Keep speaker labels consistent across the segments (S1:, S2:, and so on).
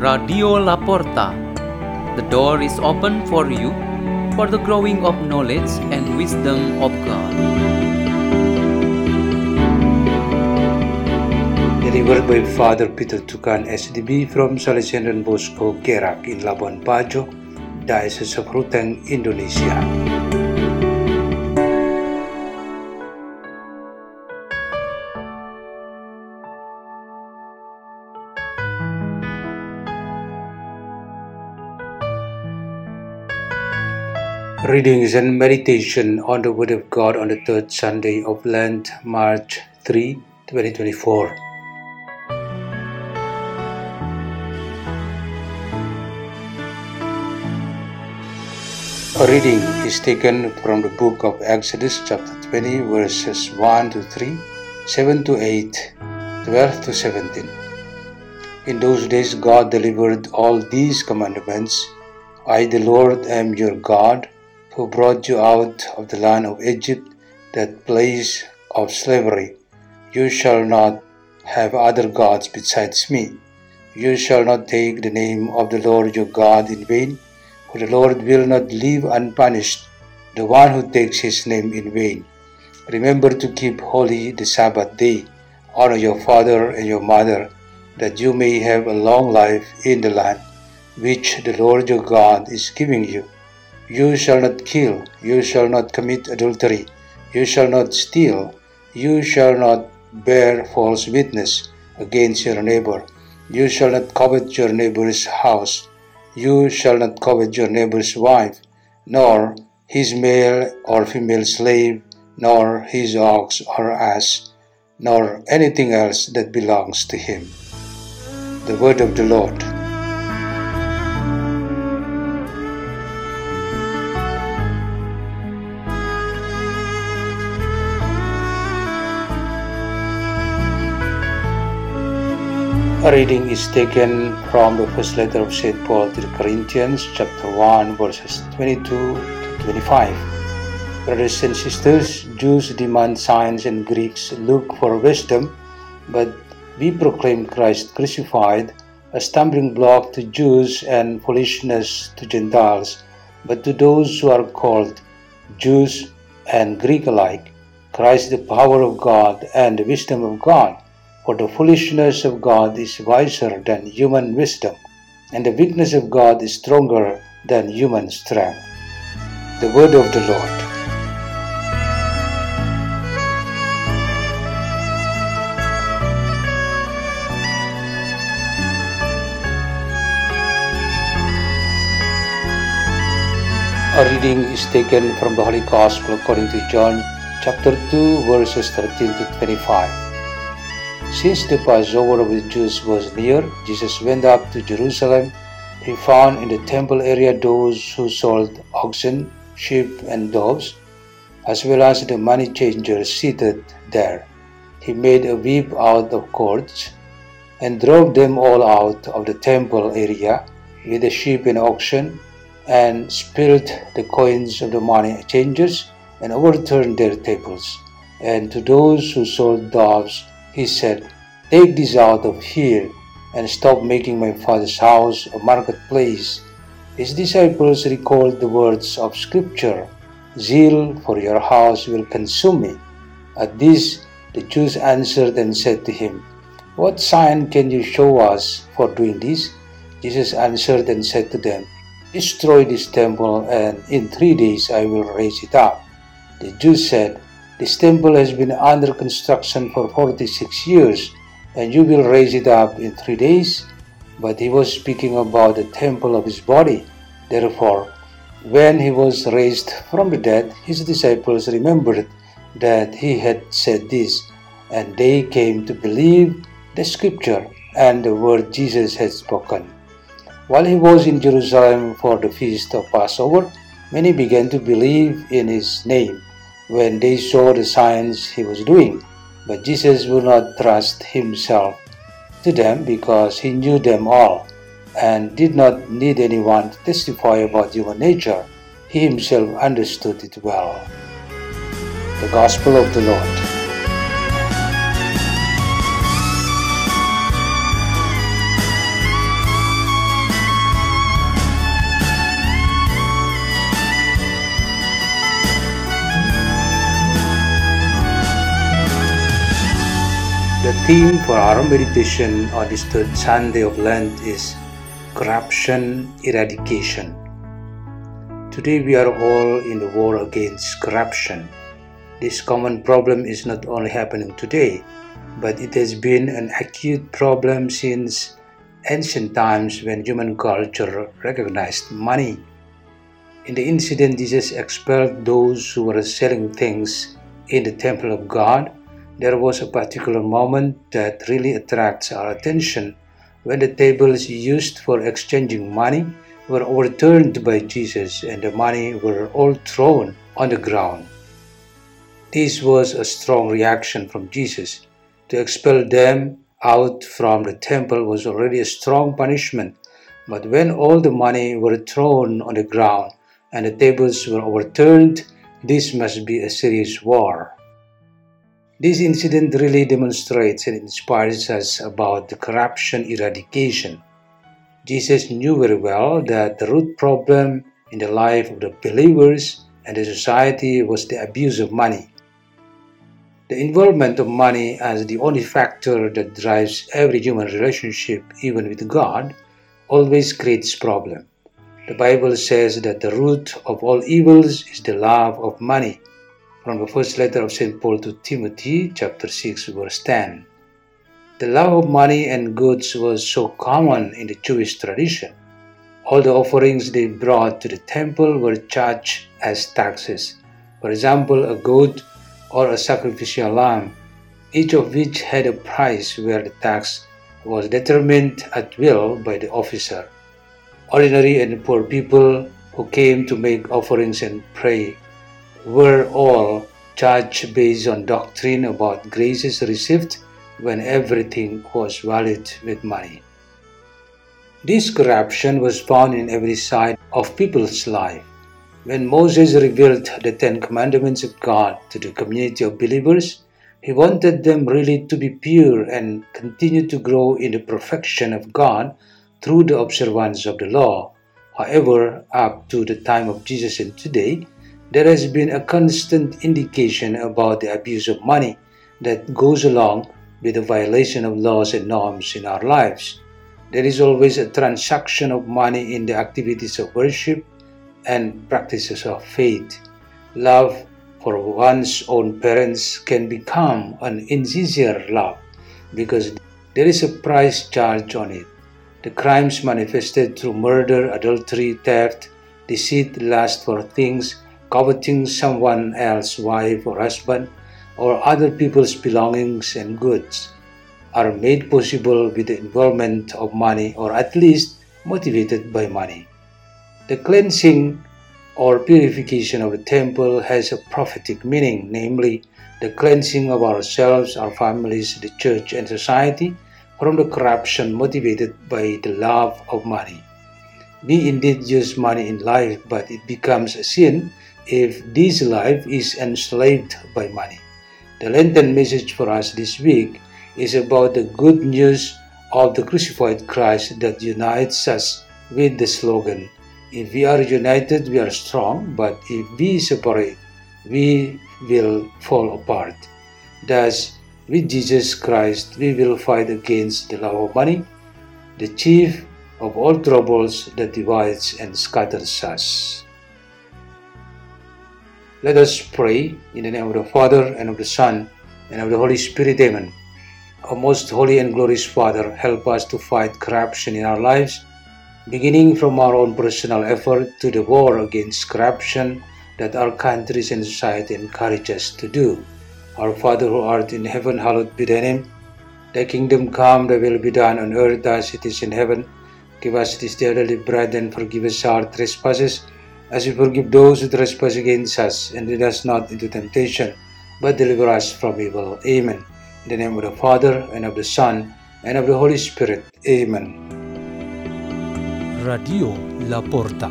S1: Radio La Porta. The door is open for you for the growing of knowledge and wisdom of God.
S2: Delivered by Father Peter Tukan SDB from Salesian Bosco Gerak in Labuan Bajo, Diocese of Ruteng, Indonesia. Readings and meditation on the Word of God on the third Sunday of Lent, March 3, 2024. A reading is taken from the book of Exodus, chapter 20, verses 1 to 3, 7 to 8, 12 to 17. In those days, God delivered all these commandments I, the Lord, am your God, who brought you out of the land of Egypt, that place of slavery. You shall not have other gods besides me. You shall not take the name of the Lord your God in vain for the Lord will not leave unpunished the one who takes his name in vain. Remember to keep holy the Sabbath day. Honor your father and your mother, that you may have a long life in the land which the Lord your God is giving you. You shall not kill, you shall not commit adultery, you shall not steal, you shall not bear false witness against your neighbor, you shall not covet your neighbor's house. You shall not covet your neighbor's wife, nor his male or female slave, nor his ox or ass, nor anything else that belongs to him. The word of the Lord. A reading is taken from the first letter of St. Paul to the Corinthians, chapter 1, verses 22 to 25. Brothers and sisters, Jews demand signs and Greeks look for wisdom, but we proclaim Christ crucified, a stumbling block to Jews and foolishness to Gentiles. But to those who are called Jews and Greek alike, Christ the power of God and the wisdom of God. For the foolishness of God is wiser than human wisdom, and the weakness of God is stronger than human strength. The word of the Lord. A reading is taken from the Holy Gospel according to John chapter 2 verses 13 to 25. Since the Passover of the Jews was near, Jesus went up to Jerusalem. He found in the temple area those who sold oxen, sheep, and doves, as well as the money changers seated there. He made a whip out of cords and drove them all out of the temple area with the sheep and oxen, and spilled the coins of the money changers and overturned their tables. And to those who sold doves, he said, Take this out of here and stop making my father's house a marketplace. His disciples recalled the words of Scripture Zeal for your house will consume me. At this, the Jews answered and said to him, What sign can you show us for doing this? Jesus answered and said to them, Destroy this temple, and in three days I will raise it up. The Jews said, This temple has been under construction for 46 years, and you will raise it up in three days. But he was speaking about the temple of his body. Therefore, when he was raised from the dead, his disciples remembered that he had said this, and they came to believe the scripture and the word Jesus had spoken. While he was in Jerusalem for the feast of Passover, many began to believe in his name when they saw the signs he was doing. But Jesus would not trust himself to them because he knew them all and did not need anyone to testify about human nature. He himself understood it well. The Gospel of the Lord. Theme for our meditation on this third Sunday of Lent is corruption eradication. Today we are all in the war against corruption. This common problem is not only happening today, but it has been an acute problem since ancient times when human culture recognized money. In the incident, Jesus expelled those who were selling things in the temple of God. There was a particular moment that really attracts our attention when the tables used for exchanging money were overturned by Jesus and the money were all thrown on the ground. This was a strong reaction from Jesus. To expel them out from the temple was already a strong punishment, but when all the money were thrown on the ground and the tables were overturned, this must be a serious war. This incident really demonstrates and inspires us about the corruption eradication. Jesus knew very well that the root problem in the life of the believers and the society was the abuse of money. The involvement of money as the only factor that drives every human relationship, even with God, always creates problem. The Bible says that the root of all evils is the love of money. From the first letter of St. Paul to Timothy, chapter 6, verse 10. The love of money and goods was so common in the Jewish tradition. All the offerings they brought to the temple were charged as taxes. For example, a goat or a sacrificial lamb, each of which had a price where the tax was determined at will by the officer. Ordinary and poor people who came to make offerings and pray were all judged based on doctrine about graces received when everything was valued with money. This corruption was found in every side of people's life. When Moses revealed the Ten Commandments of God to the community of believers, he wanted them really to be pure and continue to grow in the perfection of God through the observance of the law. However, up to the time of Jesus and today, there has been a constant indication about the abuse of money that goes along with the violation of laws and norms in our lives. There is always a transaction of money in the activities of worship and practices of faith. Love for one's own parents can become an insincere love because there is a price charge on it. The crimes manifested through murder, adultery, theft, deceit, lust for things, coveting someone else's wife or husband, or other people's belongings and goods are made possible with the involvement of money or at least motivated by money. The cleansing or purification of the temple has a prophetic meaning, namely the cleansing of ourselves, our families, the church, and society from the corruption motivated by the love of money. We indeed use money in life, but it becomes a sin if this life is enslaved by money. The Lenten message for us this week is about the good news of the crucified Christ that unites us with the slogan if we are united, we are strong, but if we separate, we will fall apart. Thus, with Jesus Christ, we will fight against the love of money, the chief of all troubles that divides and scatters us. Let us pray in the name of the Father, and of the Son, and of the Holy Spirit. Amen. O most holy and glorious Father, help us to fight corruption in our lives beginning from our own personal effort to the war against corruption that our countries and society encourage us to do. Our Father who art in heaven, hallowed be thy name. Thy kingdom come, thy will be done on earth as it is in heaven. Give us this day daily bread and forgive us our trespasses, as we forgive those who trespass against us. And lead us not into temptation, but deliver us from evil. Amen. In the name of the Father, and of the Son, and of the Holy Spirit. Amen.
S3: Radio La Porta.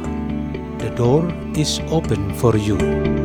S3: The door is open for you.